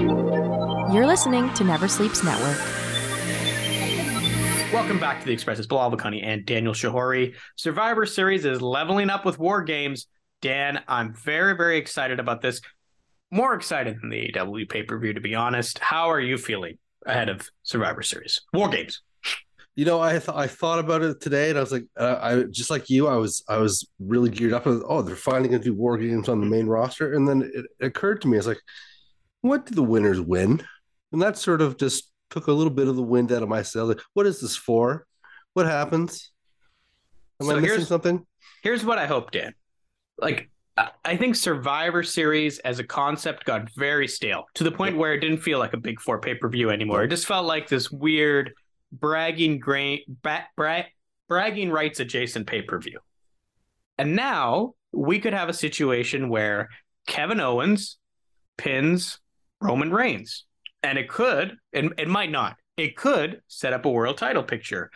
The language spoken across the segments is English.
You're listening to Never Sleeps Network. Welcome back to the Express. It's Bilal Vakani and Daniel Shehori. Survivor Series is leveling up with War Games. Dan, I'm very, very excited about this. More excited than the AEW pay per view, to be honest. How are you feeling ahead of Survivor Series? War Games. You know, I th- I thought about it today, and I was like, uh, I just like you, I was I was really geared up. And oh, they're finally going to do war games on the main roster, and then it, it occurred to me, I was like, what do the winners win? And that sort of just took a little bit of the wind out of my sail. Like, what is this for? What happens? Am So I missing here's- something? Here's what I hope, Dan. Like, I- I think Survivor Series as a concept got very stale to the point where it didn't feel like a Big Four pay per view anymore. It just felt like this weird bragging grain, bra- bra- bragging rights adjacent pay per view. And now we could have a situation where Kevin Owens pins Roman Reigns, and it could, and it might not. It could set up a world title picture.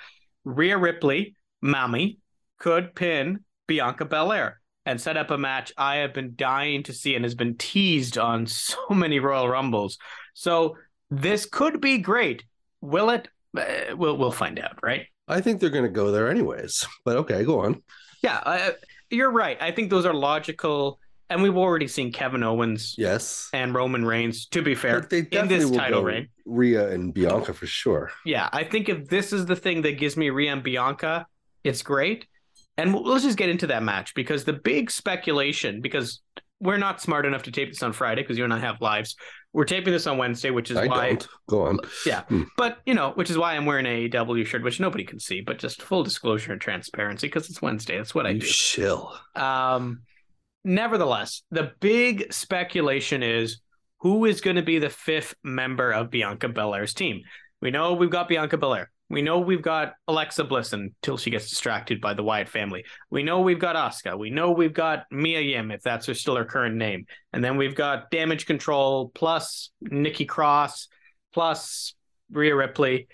Rhea Ripley, Mami, could pin Bianca Belair and set up a match I have been dying to see and has been teased on so many Royal Rumbles. So this could be great. Will it? Uh, we'll we'll find out, right? I think they're going to go there anyways. But okay, go on. Yeah, uh, you're right. I think those are logical, and we've already seen Kevin Owens Yes, and Roman Reigns. To be fair, but they in this will title go reign, Rhea and Bianca for sure. yeah, I think if this is the thing that gives me Rhea and Bianca, it's great. And we'll- let's just get into that match because the big speculation, because we're not smart enough to tape this on Friday because you and I have lives. We're taping this on Wednesday, which is I why, don't. Go on. yeah. Hmm. But you know, which is why I'm wearing a AEW shirt, which nobody can see, but just full disclosure and transparency because it's Wednesday. That's what I do. chill. Um, nevertheless, the big speculation is who is going to be the fifth member of Bianca Belair's team. We know we've got Bianca Belair. We know we've got Alexa Bliss until she gets distracted by the Wyatt family. We know we've got Asuka. We know we've got Mia Yim, if that's her still her current name. And then we've got Damage Control plus Nikki Cross plus Rhea Ripley.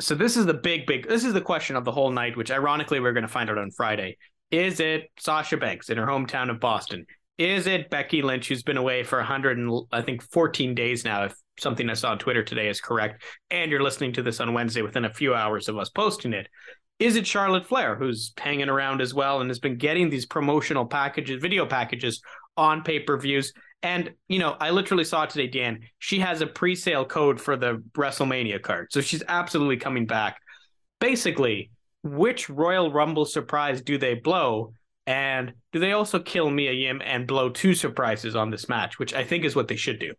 So this is the big, big. This is the question of the whole night, which ironically we're going to find out on Friday. Is it Sasha Banks in her hometown of Boston? Is it Becky Lynch, who's been away for 100 and I think 14 days now, if something I saw on Twitter today is correct, and you're listening to this on Wednesday within a few hours of us posting it? Is it Charlotte Flair, who's hanging around as well and has been getting these promotional packages, video packages on pay per views? And, you know, I literally saw today, Dan, she has a pre sale code for the WrestleMania card. So she's absolutely coming back. Basically, which Royal Rumble surprise do they blow? And do they also kill Mia Yim and blow two surprises on this match, which I think is what they should do?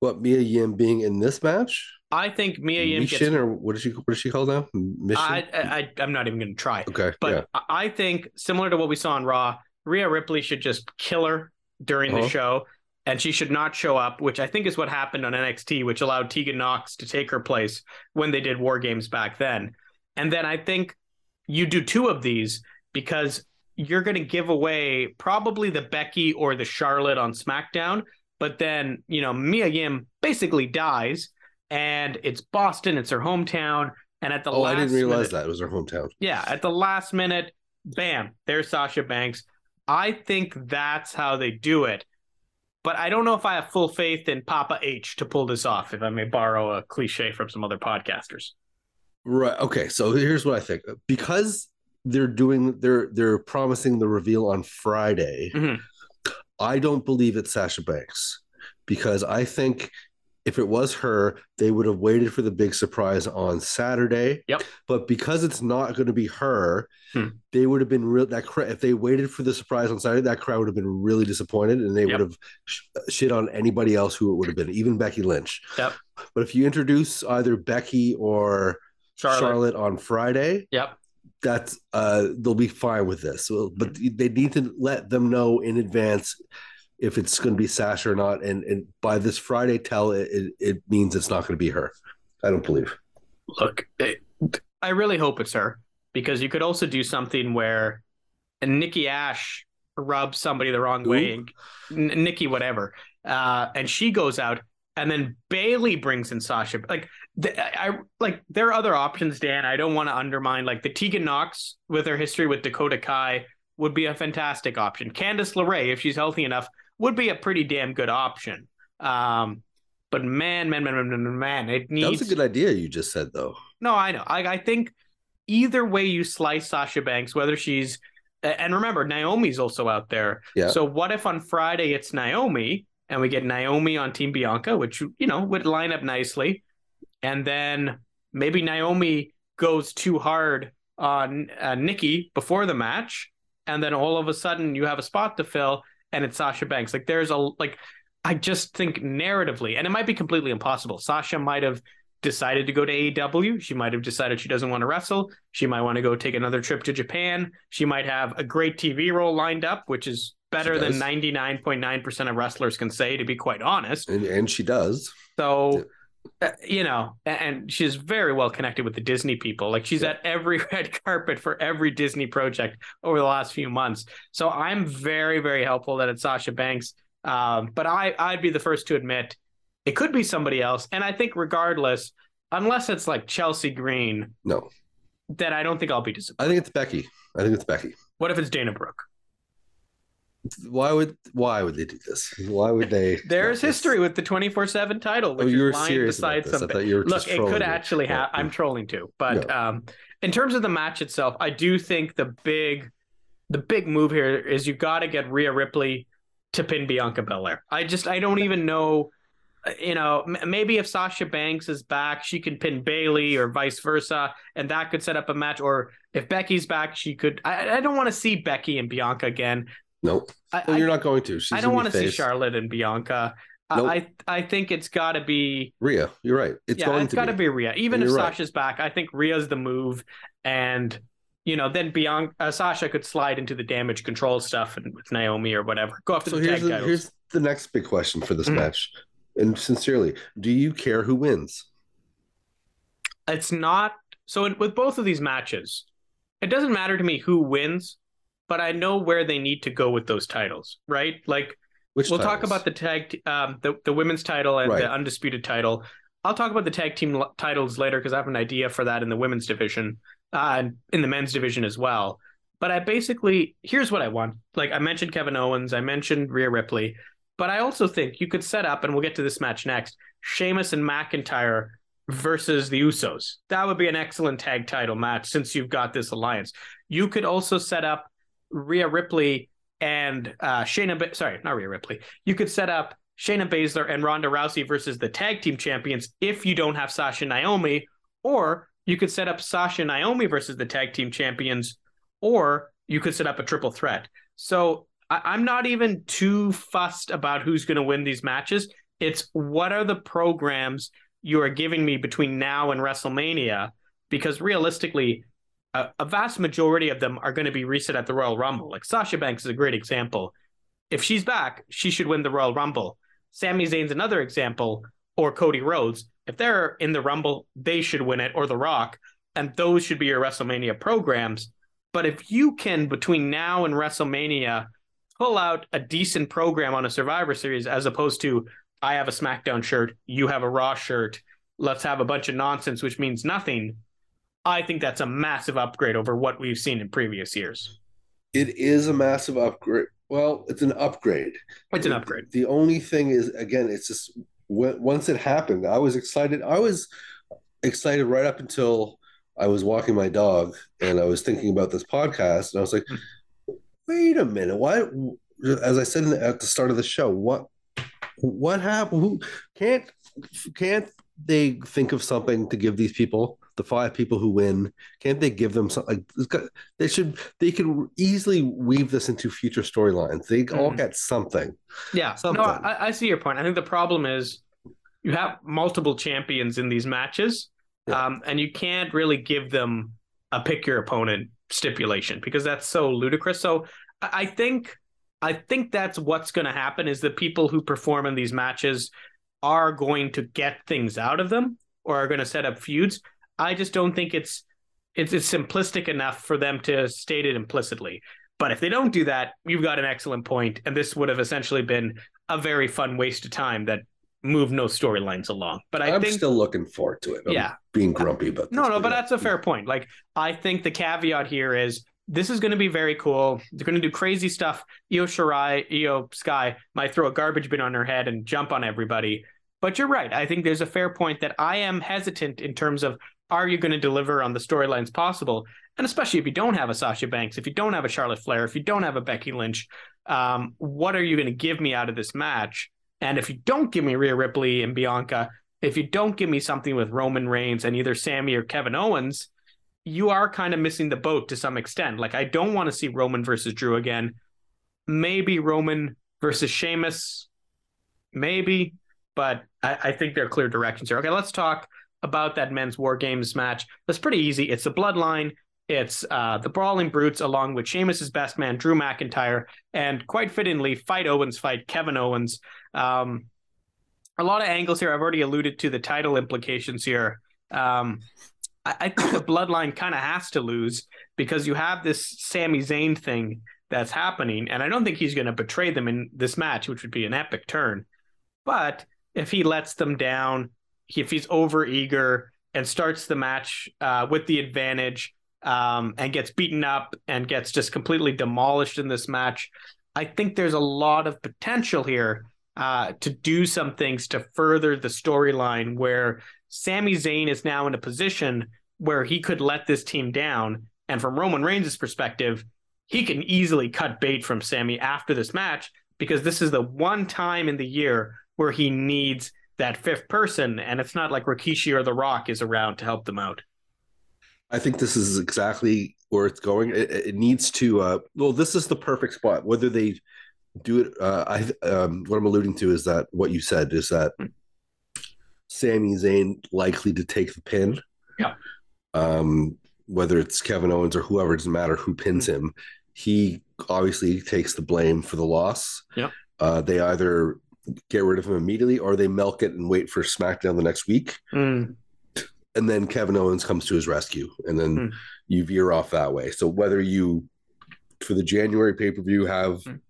What Mia Yim being in this match? I think Mia Yim gets. Mission or what is she? What is she called now? Mission. I, I, I'm not even going to try. okay. But yeah. I- think similar to what we saw on Raw, Rhea Ripley should just kill her during the Uh-huh. show, and she should not show up, which I think is what happened on NXT, which allowed Tegan Nox to take her place when they did War Games back then. And then I think you do two of these because you're going to give away probably the Becky or the Charlotte on SmackDown, but then you know Mia Yim basically dies, and it's Boston, it's her hometown, and at the Oh, last I didn't realize minute- that it was her hometown. yeah, at the last minute, bam, there's Sasha Banks. I think that's how they do it. But I don't know if I have full faith in Papa H to pull this off, if I may borrow a cliche from some other podcasters. Right. Okay. So here's what I think. Because they're doing they're they're promising the reveal on Friday. Mhm. I don't believe it's Sasha Banks because I think if it was her, they would have waited for the big surprise on Saturday. Yep. But because it's not going to be her, Hmm. they would have been real. That cra- if they waited for the surprise on Saturday, that crowd would have been really disappointed, and they Yep. would have sh- shit on anybody else who it would have been, even Becky Lynch. Yep. But if you introduce either Becky or Charlotte. Charlotte, on Friday, Yep. that's uh they'll be fine with this. So, but they need to let them know in advance if it's going to be Sasha or not, and and by this Friday, tell it it, it means it's not going to be her. I don't believe. Look, it, I really hope it's her because you could also do something where Nikki Ash rubs somebody the wrong way, and, N- Nikki whatever, uh, and she goes out, and then Bayley brings in Sasha. Like, the, I like there are other options, Dan. I don't want to undermine like the Tegan Nox with her history with Dakota Kai would be a fantastic option. Candice LeRae, if she's healthy enough, would be a pretty damn good option. Um, But man, man, man, man, man, man, it That was a good idea you just said though. No, I know. I, I think either way you slice Sasha Banks, whether she's and remember Naomi's also out there. Yeah. So what if on Friday it's Naomi and we get Naomi on Team Bianca, which you know would line up nicely, and then maybe Naomi goes too hard on uh, Nikki before the match, and then all of a sudden you have a spot to fill, and it's Sasha Banks. Like there's a like. I just think narratively, and it might be completely impossible. Sasha might have decided to go to AEW. She might have decided she doesn't want to wrestle. She might want to go take another trip to Japan. She might have a great TV role lined up, which is better than 99.9% of wrestlers can say, to be quite honest. And and she does. So, you know, and she's very well connected with the Disney people. Like she's Yeah. at every red carpet for every Disney project over the last few months. So I'm very, very helpful that it's Sasha Banks. Um, but I, I'd be the first to admit it could be somebody else. And I think regardless, unless it's like Chelsea Green, No. then I don't think I'll be disappointed. I think it's Becky. I think it's Becky. What if it's Dana Brooke? Why would why would they do this? Why would they? There's No, this- history with the 24 7 title, which Oh, you were serious about beside this. I something. thought you were Look, it could actually Yeah. have. I'm trolling too, but um, in terms of the match itself, I do think the big, the big move here is you got to get Rhea Ripley to pin Bianca Belair. I just, I don't even know. You know, maybe if Sasha Banks is back, she can pin Bayley or vice versa, and that could set up a match. Or if Becky's back, she could. I, I don't want to see Becky and Bianca again. No, I, well, you're not going to. She's I don't want to see Charlotte and Bianca. I- Nope. I I think it's got to be Rhea, you're right. It's yeah, going it's to got to be. be Rhea. Even if You're right. Sasha's back, I think Rhea's the move, and you know then Bianca uh, Sasha could slide into the damage control stuff and with Naomi or whatever. Go after So the here's tag the, titles. here's the next big question for this Mhm. match. And sincerely, do you care who wins? It's not so in, with both of these matches. It doesn't matter to me who wins, but I know where they need to go with those titles, right? Like Which we'll talk about the tag, um, the the women's title and Right. the undisputed title. I'll talk about the tag team l- titles later because I have an idea for that in the women's division, uh, and in the men's division as well. But I basically here's what I want. Like I mentioned Kevin Owens, I mentioned Rhea Ripley, but I also think you could set up, and we'll get to this match next. Sheamus and McIntyre versus the Usos. That would be an excellent tag title match since you've got this alliance. You could also set up Rhea Ripley and uh, Shayna. Ba- sorry, not Rhea Ripley. You could set up Shayna Baszler and Ronda Rousey versus the tag team champions if you don't have Sasha Naomi, or you could set up Sasha Naomi versus the tag team champions, or you could set up a triple threat. So I- I'm not even too fussed about who's going to win these matches. It's what are the programs you are giving me between now and WrestleMania? Because realistically, a, a vast majority of them are going to be reset at the Royal Rumble. Like Sasha Banks is a great example. If she's back, she should win the Royal Rumble. Sami Zayn's another example, or Cody Rhodes. If they're in the Rumble, they should win it, or The Rock, and those should be your WrestleMania programs. But if you can, between now and WrestleMania, pull out a decent program on a Survivor Series as opposed to I have a SmackDown shirt, you have a Raw shirt, let's have a bunch of nonsense, which means nothing. I think that's a massive upgrade over what we've seen in previous years. It is a massive upgrade. Well, it's an upgrade. It's an upgrade. The only thing is, again, it's just once it happened, I was excited. I was excited right up until I was walking my dog and I was thinking about this podcast, and I was like, "Wait a minute! Why?" As I said at the start of the show, what what happened? Who can't can't they think of something to give these people the five people who win? Can't they give them something? Like, they should. They could easily weave this into future storylines. They all Mhm. get something. Yeah, Something. no, I, I see your point. I think the problem is you have multiple champions in these matches, Yeah. um, and you can't really give them a pick your opponent stipulation because that's so ludicrous. So I, I think I think that's what's going to happen is the people who perform in these matches are going to get things out of them or are going to set up feuds. I just don't think it's it's, it's simplistic enough for them to state it implicitly. But if they don't do that, you've got an excellent point, and this would have essentially been a very fun waste of time that moved no storylines along. But I I'm think still looking forward to it. I'm Yeah. being grumpy about this. no, no, but that's a fair point. Like, I think the caveat here is this is going to be very cool. They're going to do crazy stuff. Io Shirai, Io Sky might throw a garbage bin on her head and jump on everybody. But you're right. I think there's a fair point that I am hesitant in terms of are you going to deliver on the storylines possible? And especially if you don't have a Sasha Banks, if you don't have a Charlotte Flair, if you don't have a Becky Lynch, um, what are you going to give me out of this match? And if you don't give me Rhea Ripley and Bianca, if you don't give me something with Roman Reigns and either Sami or Kevin Owens, you are kind of missing the boat to some extent. Like I don't want to see Roman versus Drew again. Maybe Roman versus Sheamus, maybe, but I, I think there are clear directions here. Okay, let's talk about that men's War Games match. That's pretty easy. It's the Bloodline. It's uh, the Brawling Brutes along with Sheamus's best man Drew McIntyre, and quite fittingly, Fight Owens fight Kevin Owens. Um, a lot of angles here. I've already alluded to the title implications here. Um, I, I think the Bloodline kind of has to lose because you have this Sami Zayn thing that's happening, and I don't think he's going to betray them in this match, which would be an epic turn. But if he lets them down, if he's over eager and starts the match uh, with the advantage um, and gets beaten up and gets just completely demolished in this match, I think there's a lot of potential here uh, to do some things to further the storyline where Sami Zayn is now in a position where he could let this team down. And from Roman Reigns' perspective, he can easily cut bait from Sami after this match because this is the one time in the year where he needs that fifth person, and it's not like Rikishi or The Rock is around to help them out. I think this is exactly where it's going. It, it needs to. Uh, well, this is the perfect spot. Whether they do it, uh, I um, what I'm alluding to is that what you said is that mm. Sami Zayn likely to take the pin. Yeah. Um, whether it's Kevin Owens or whoever, it doesn't matter who pins mm. him. He obviously takes the blame for the loss. Yeah. Uh, they either get rid of him immediately or they milk it and wait for SmackDown the next week. Mm. And then Kevin Owens comes to his rescue and then mm. you veer off that way. So whether you for the January pay-per-view have mm.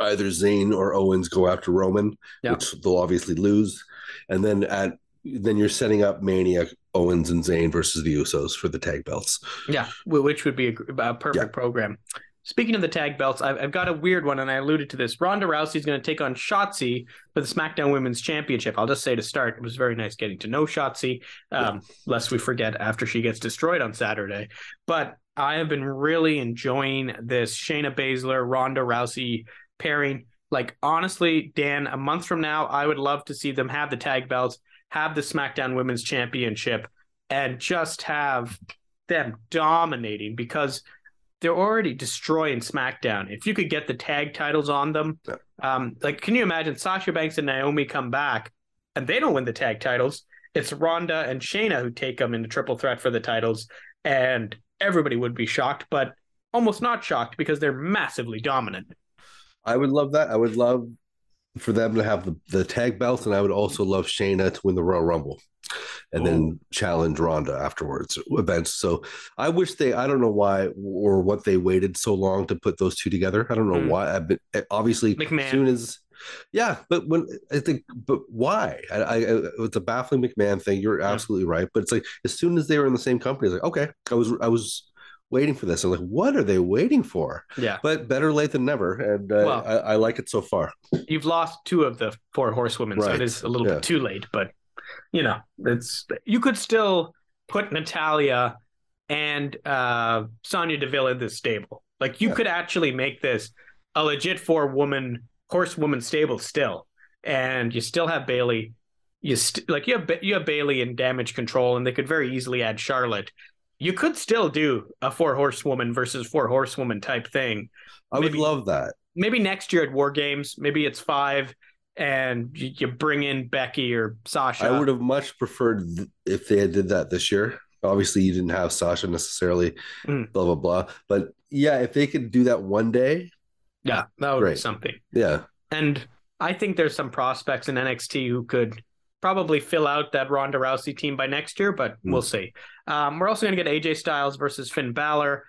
either Zayn or Owens go after Roman, yeah. which they'll obviously lose. And then at then you're setting up Mania Owens and Zayn versus the Usos for the tag belts. Yeah, which would be a, a perfect yeah. program. Speaking of the tag belts, I've, I've, got a weird one, and I alluded to this. Ronda Rousey is going to take on Shotzi for the SmackDown Women's Championship. I'll just say to start, it was very nice getting to know Shotzi, um, lest we forget after she gets destroyed on Saturday. But I have been really enjoying this Shayna Baszler, Ronda Rousey pairing. Like, honestly, Dan, a month from now, I would love to see them have the tag belts, have the SmackDown Women's Championship, and just have them dominating because – they're already destroying SmackDown. If you could get the tag titles on them, yeah. um, like can you imagine Sasha Banks and Naomi come back and they don't win the tag titles? It's Ronda and Shayna who take them in the triple threat for the titles, and everybody would be shocked, but almost not shocked because they're massively dominant. I would love that. I would love for them to have the, the tag belts, and I would also love Shayna to win the Royal Rumble and then challenge Ronda afterwards events. So I wish they I don't know why or what they waited so long to put those two together. I don't know mm. why. I've been eh, obviously McMahon. as soon as yeah, but when I think, but why? I, I it's a baffling McMahon thing. You're absolutely right, but it's like as soon as they were in the same company, it's like okay, I was I was waiting for this. I'm like, what are they waiting for? Yeah, but better late than never, and uh, well, I, I, like it so far. You've lost two of the four horsewomen, right. so it is a little yeah. bit too late. But you know, it's you could still put Natalya and uh, Sonya Deville in this stable. Like you yeah. could actually make this a legit four woman horsewoman stable still, and you still have Bayley. You st- like you have you have Bayley in damage control, and they could very easily add Charlotte. You could still do a four horsewoman versus four horsewoman type thing. I maybe, would love that. Maybe next year at War Games, maybe it's five and you bring in Becky or Sasha. I would have much preferred if they had did that this year. Obviously, you didn't have Sasha necessarily, mm. blah blah blah. But yeah, if they could do that one day, yeah, that would great. be something. Yeah, and I think there's some prospects in NXT who could probably fill out that Ronda Rousey team by next year, but mm. we'll see. Um, we're also going to get AJ Styles versus Finn Balor.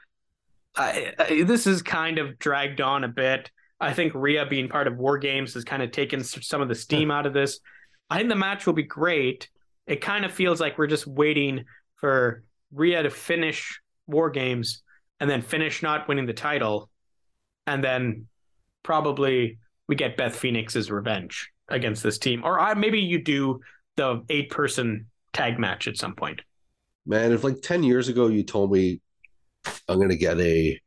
I, I, this is kind of dragged on a bit. I think Rhea being part of War Games has kind of taken some of the steam out of this. I think the match will be great. It kind of feels like we're just waiting for Rhea to finish War Games and then finish not winning the title. And then probably we get Beth Phoenix's revenge. against this team. Or I, maybe you do the eight person tag match at some point. Man, if like 10 years ago you told me I'm going to get a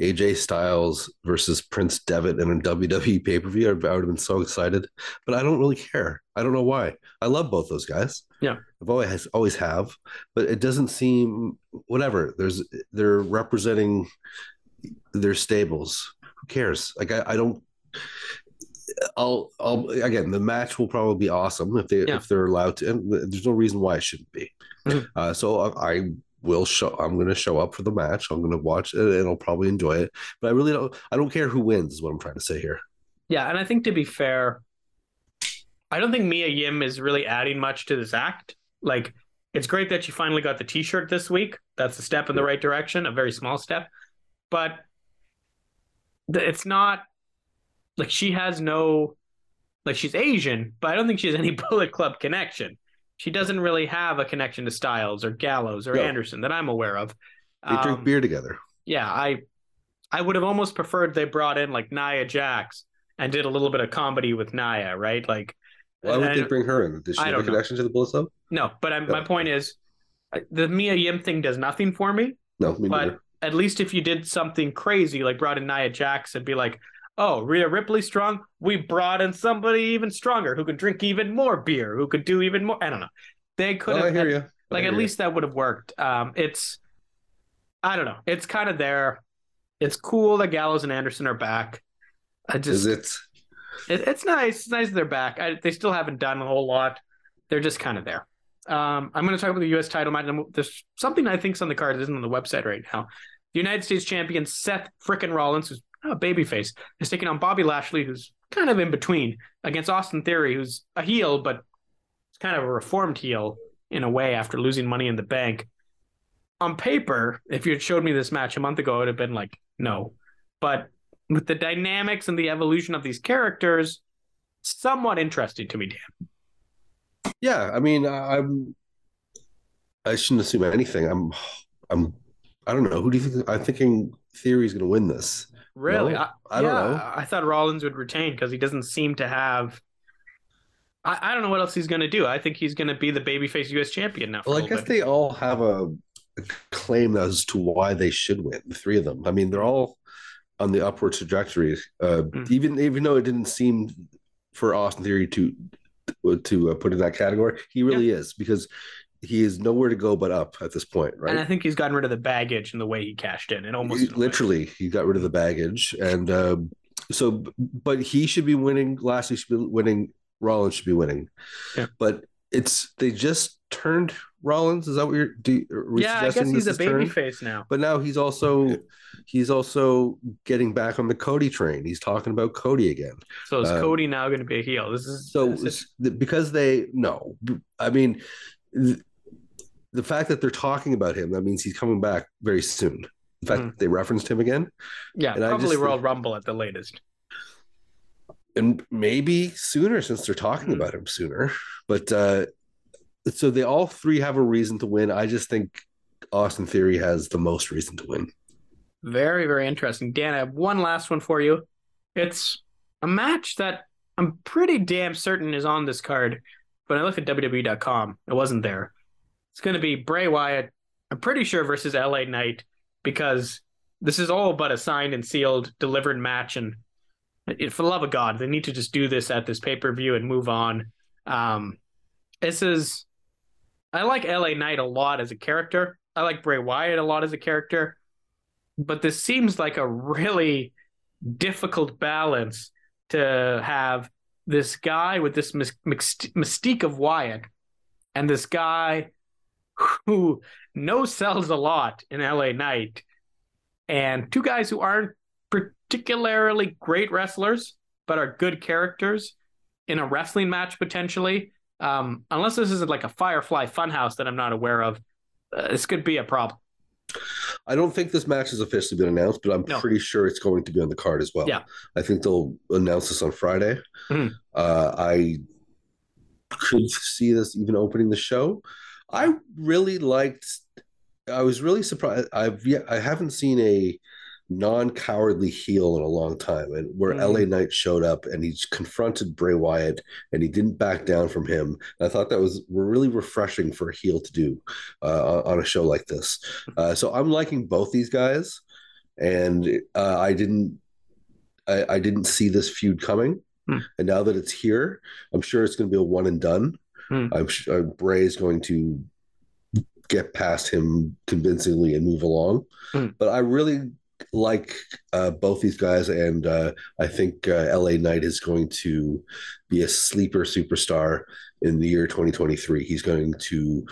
AJ Styles versus Prince Devitt in a WWE pay per view, I would have been so excited. But I don't really care. I don't know why. I love both those guys. Yeah, I've always always have, but it doesn't seem whatever. There's they're representing their stables. Who cares? Like I, I don't. I'll I'll again the match will probably be awesome if they Yeah. if they're allowed to. And there's no reason why it shouldn't be. Mhm. Uh, so I, I will show. I'm going to show up for the match. I'm going to watch it and I'll probably enjoy it. But I really don't. I don't care who wins. Is what I'm trying to say here. Yeah, and I think to be fair, I don't think Mia Yim is really adding much to this act. Like, it's great that she finally got the T-shirt this week. That's a step in the right direction, a very small step, but it's not like she has no like she's Asian, but I don't think she has any Bullet Club connection. She doesn't really have a connection to Styles or Gallows or No. Anderson that I'm aware of. They drink Um, beer together. yeah, I I would have almost preferred they brought in like Nia Jax and did a little bit of comedy with Nia, right? Like, Why would they bring her in? Does she I have a don't know. connection to the Bullet Club? no, but I'm, my point is, the Mia Yim thing does nothing for me. No, me But neither. at least if you did something crazy, like brought in Nia Jax and be like, "Oh, Rhea Ripley strong, we brought in somebody even stronger who could drink even more beer, who could do even more." I don't know. They could Oh, I hear had- you. I like hear at ya. least that would have worked um it's i don't know it's kind of there it's cool that gallows and anderson are back i Is just it? it, it's nice it's nice they're back I, they still haven't done a whole lot they're just kind of there um i'm going to talk about the us title match there's something i think's on the card that isn't on the website right now the united states champion seth frickin' rollins who's a babyface is taking on bobby lashley who's kind of in between against austin theory who's a heel but it's kind of a reformed heel in a way after losing money in the bank. On paper, if you had showed me this match a month ago, it would have been like, no. But with the dynamics and the evolution of these characters, somewhat interesting to me, Dan. Yeah, I mean, I'm. I shouldn't assume anything. I'm. I'm. I don't know. Who do you think? I'm thinking Theory's going to win this. Really? No, I, I don't yeah, know. I thought Rollins would retain because he doesn't seem to have. I, I don't know what else he's going to do. I think he's going to be the babyface U.S. champion now. For Well, I guess bit. they all have a, a claim as to why they should win. The three of them. I mean, they're all on the upward trajectory. Uh, Mhm. Even even though it didn't seem for Austin Theory to to uh, put in that category, he really is because he is nowhere to go but up at this point, right? And I think he's gotten rid of the baggage and the way he cashed in. And almost He- in a way. literally he got rid of the baggage and um, so but he should be winning Lashley should be winning Rollins should be winning Yeah. but it's they just turned Rollins is that what you're do, are Yeah, I guess he's a turned? babyface now. but now he's also he's also getting back on the Cody train he's talking about Cody again So is Uh, Cody now going to be a heel? This is so this is- because they no I mean th- the fact that they're talking about him that means he's coming back very soon in fact Mhm. they referenced him again yeah, and probably Royal Rumble at the latest. and maybe sooner since they're talking Mhm. about him sooner. But uh, so they all three have a reason to win. I just think Austin Theory has the most reason to win. Very, very interesting. Dan, I have one last one for you. It's a match that I'm pretty damn certain is on this card. But I looked at WWE.com, it wasn't there. It's going to be Bray Wyatt, I'm pretty sure, versus LA Knight, because this is all but a signed and sealed, delivered match. And it, for the love of God, they need to just do this at this pay per view and move on. Um, this is, I like LA Knight a lot as a character. I like Bray Wyatt a lot as a character but this seems like a really difficult balance to have this guy with this mystique of Wyatt and this guy who no sells a lot in LA Knight and two guys who aren't particularly great wrestlers but are good characters in a wrestling match potentially um, unless this is like a Firefly Funhouse that I'm not aware of uh, this could be a problem I don't think this match has officially been announced, but I'm No. pretty sure it's going to be on the card as well. Yeah. I think they'll announce this on Friday. Mhm. Uh, I could see this even opening the show. I really liked. I was really surprised. I've yet I haven't seen a non-cowardly heel in a long time, and where Mm. LA Knight showed up and he confronted Bray Wyatt and he didn't back down from him. And I thought that was really refreshing for a heel to do uh, on a show like this. Uh, so I'm liking both these guys, and uh, I didn't. I, I didn't see this feud coming, Hmm. and now that it's here, I'm sure it's going to be a one and done. Hmm. I'm sure Bray is going to get past him convincingly and move along. Hmm. But I really like uh, both these guys, and uh, I think uh, LA Knight is going to be a sleeper superstar in the year 2023. He's going to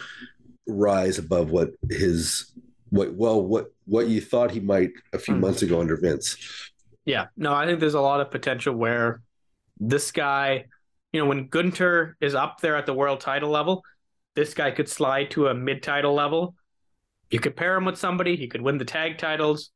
rise above what his what well what what you thought he might a few Hmm. months ago under Vince. Yeah, no, I think there's a lot of potential where this guy, you know, when Gunther is up there at the world title level, this guy could slide to a mid title level. You could pair him with somebody, he could win the tag titles.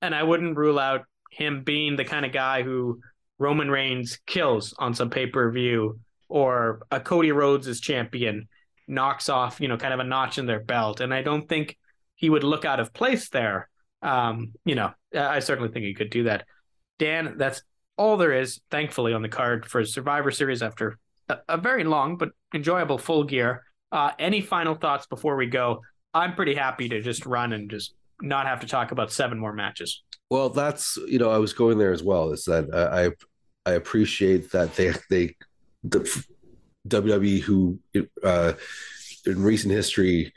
And I wouldn't rule out him being the kind of guy who Roman Reigns kills on some pay per view or a Cody Rhodes as champion knocks off, you know, kind of a notch in their belt. And I don't think he would look out of place there. Um, you know, I certainly think he could do that. Dan, that's all there is, thankfully, on the card for Survivor Series after a, a very long but enjoyable full gear. Uh, any final thoughts before we go? I'm pretty happy to just run and just not have to talk about seven more matches. Well, that's you know I was going there as well. Is that I I, I appreciate that they they the WWE who uh, in recent history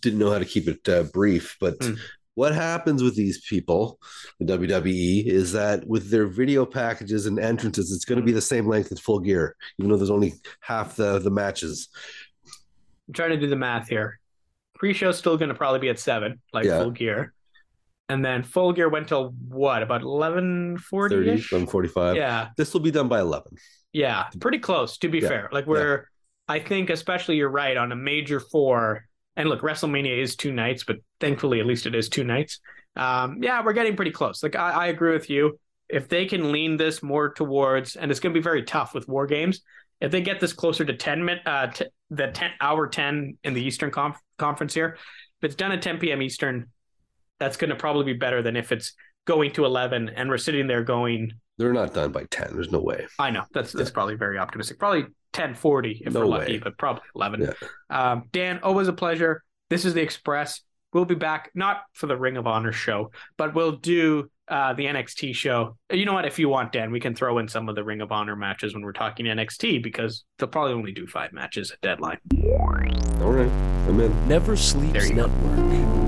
didn't know how to keep it uh, brief, but. Mm. What happens with these people, the WWE, is that with their video packages and entrances, it's going to be the same length as full gear, even though there's only half the the matches. I'm trying to do the math here. Pre-show's still going to probably be at seven, like Yeah. full gear, and then full gear went till what about eleven forty 30, ish? 145. Yeah, This will be done by 11. Yeah, pretty close to be Yeah, fair. Like we're I think especially you're right on a major four. And look, WrestleMania is two nights, but thankfully at least it is two nights. Um, yeah, we're getting pretty close. Like I, I agree with you. If they can lean this more towards, and it's going to be very tough with war games. If they get this closer to ten minute, uh, t- the ten hour ten in the Eastern conf- conference here, if it's done at ten p.m. Eastern, that's going to probably be better than if it's going to eleven and we're sitting there going, They're not done by 10. There's no way. I know that's that's probably very optimistic. Probably ten forty if No we're lucky, way. but probably eleven. Yeah. Um, Dan, always a pleasure. This is the Express. We'll be back not for the Ring of Honor show, but we'll do uh, the NXT show. You know what? If you want, Dan, we can throw in some of the Ring of Honor matches when we're talking NXT because they'll probably only do five matches at deadline. All right. I'm in. Never There Sleeps you go.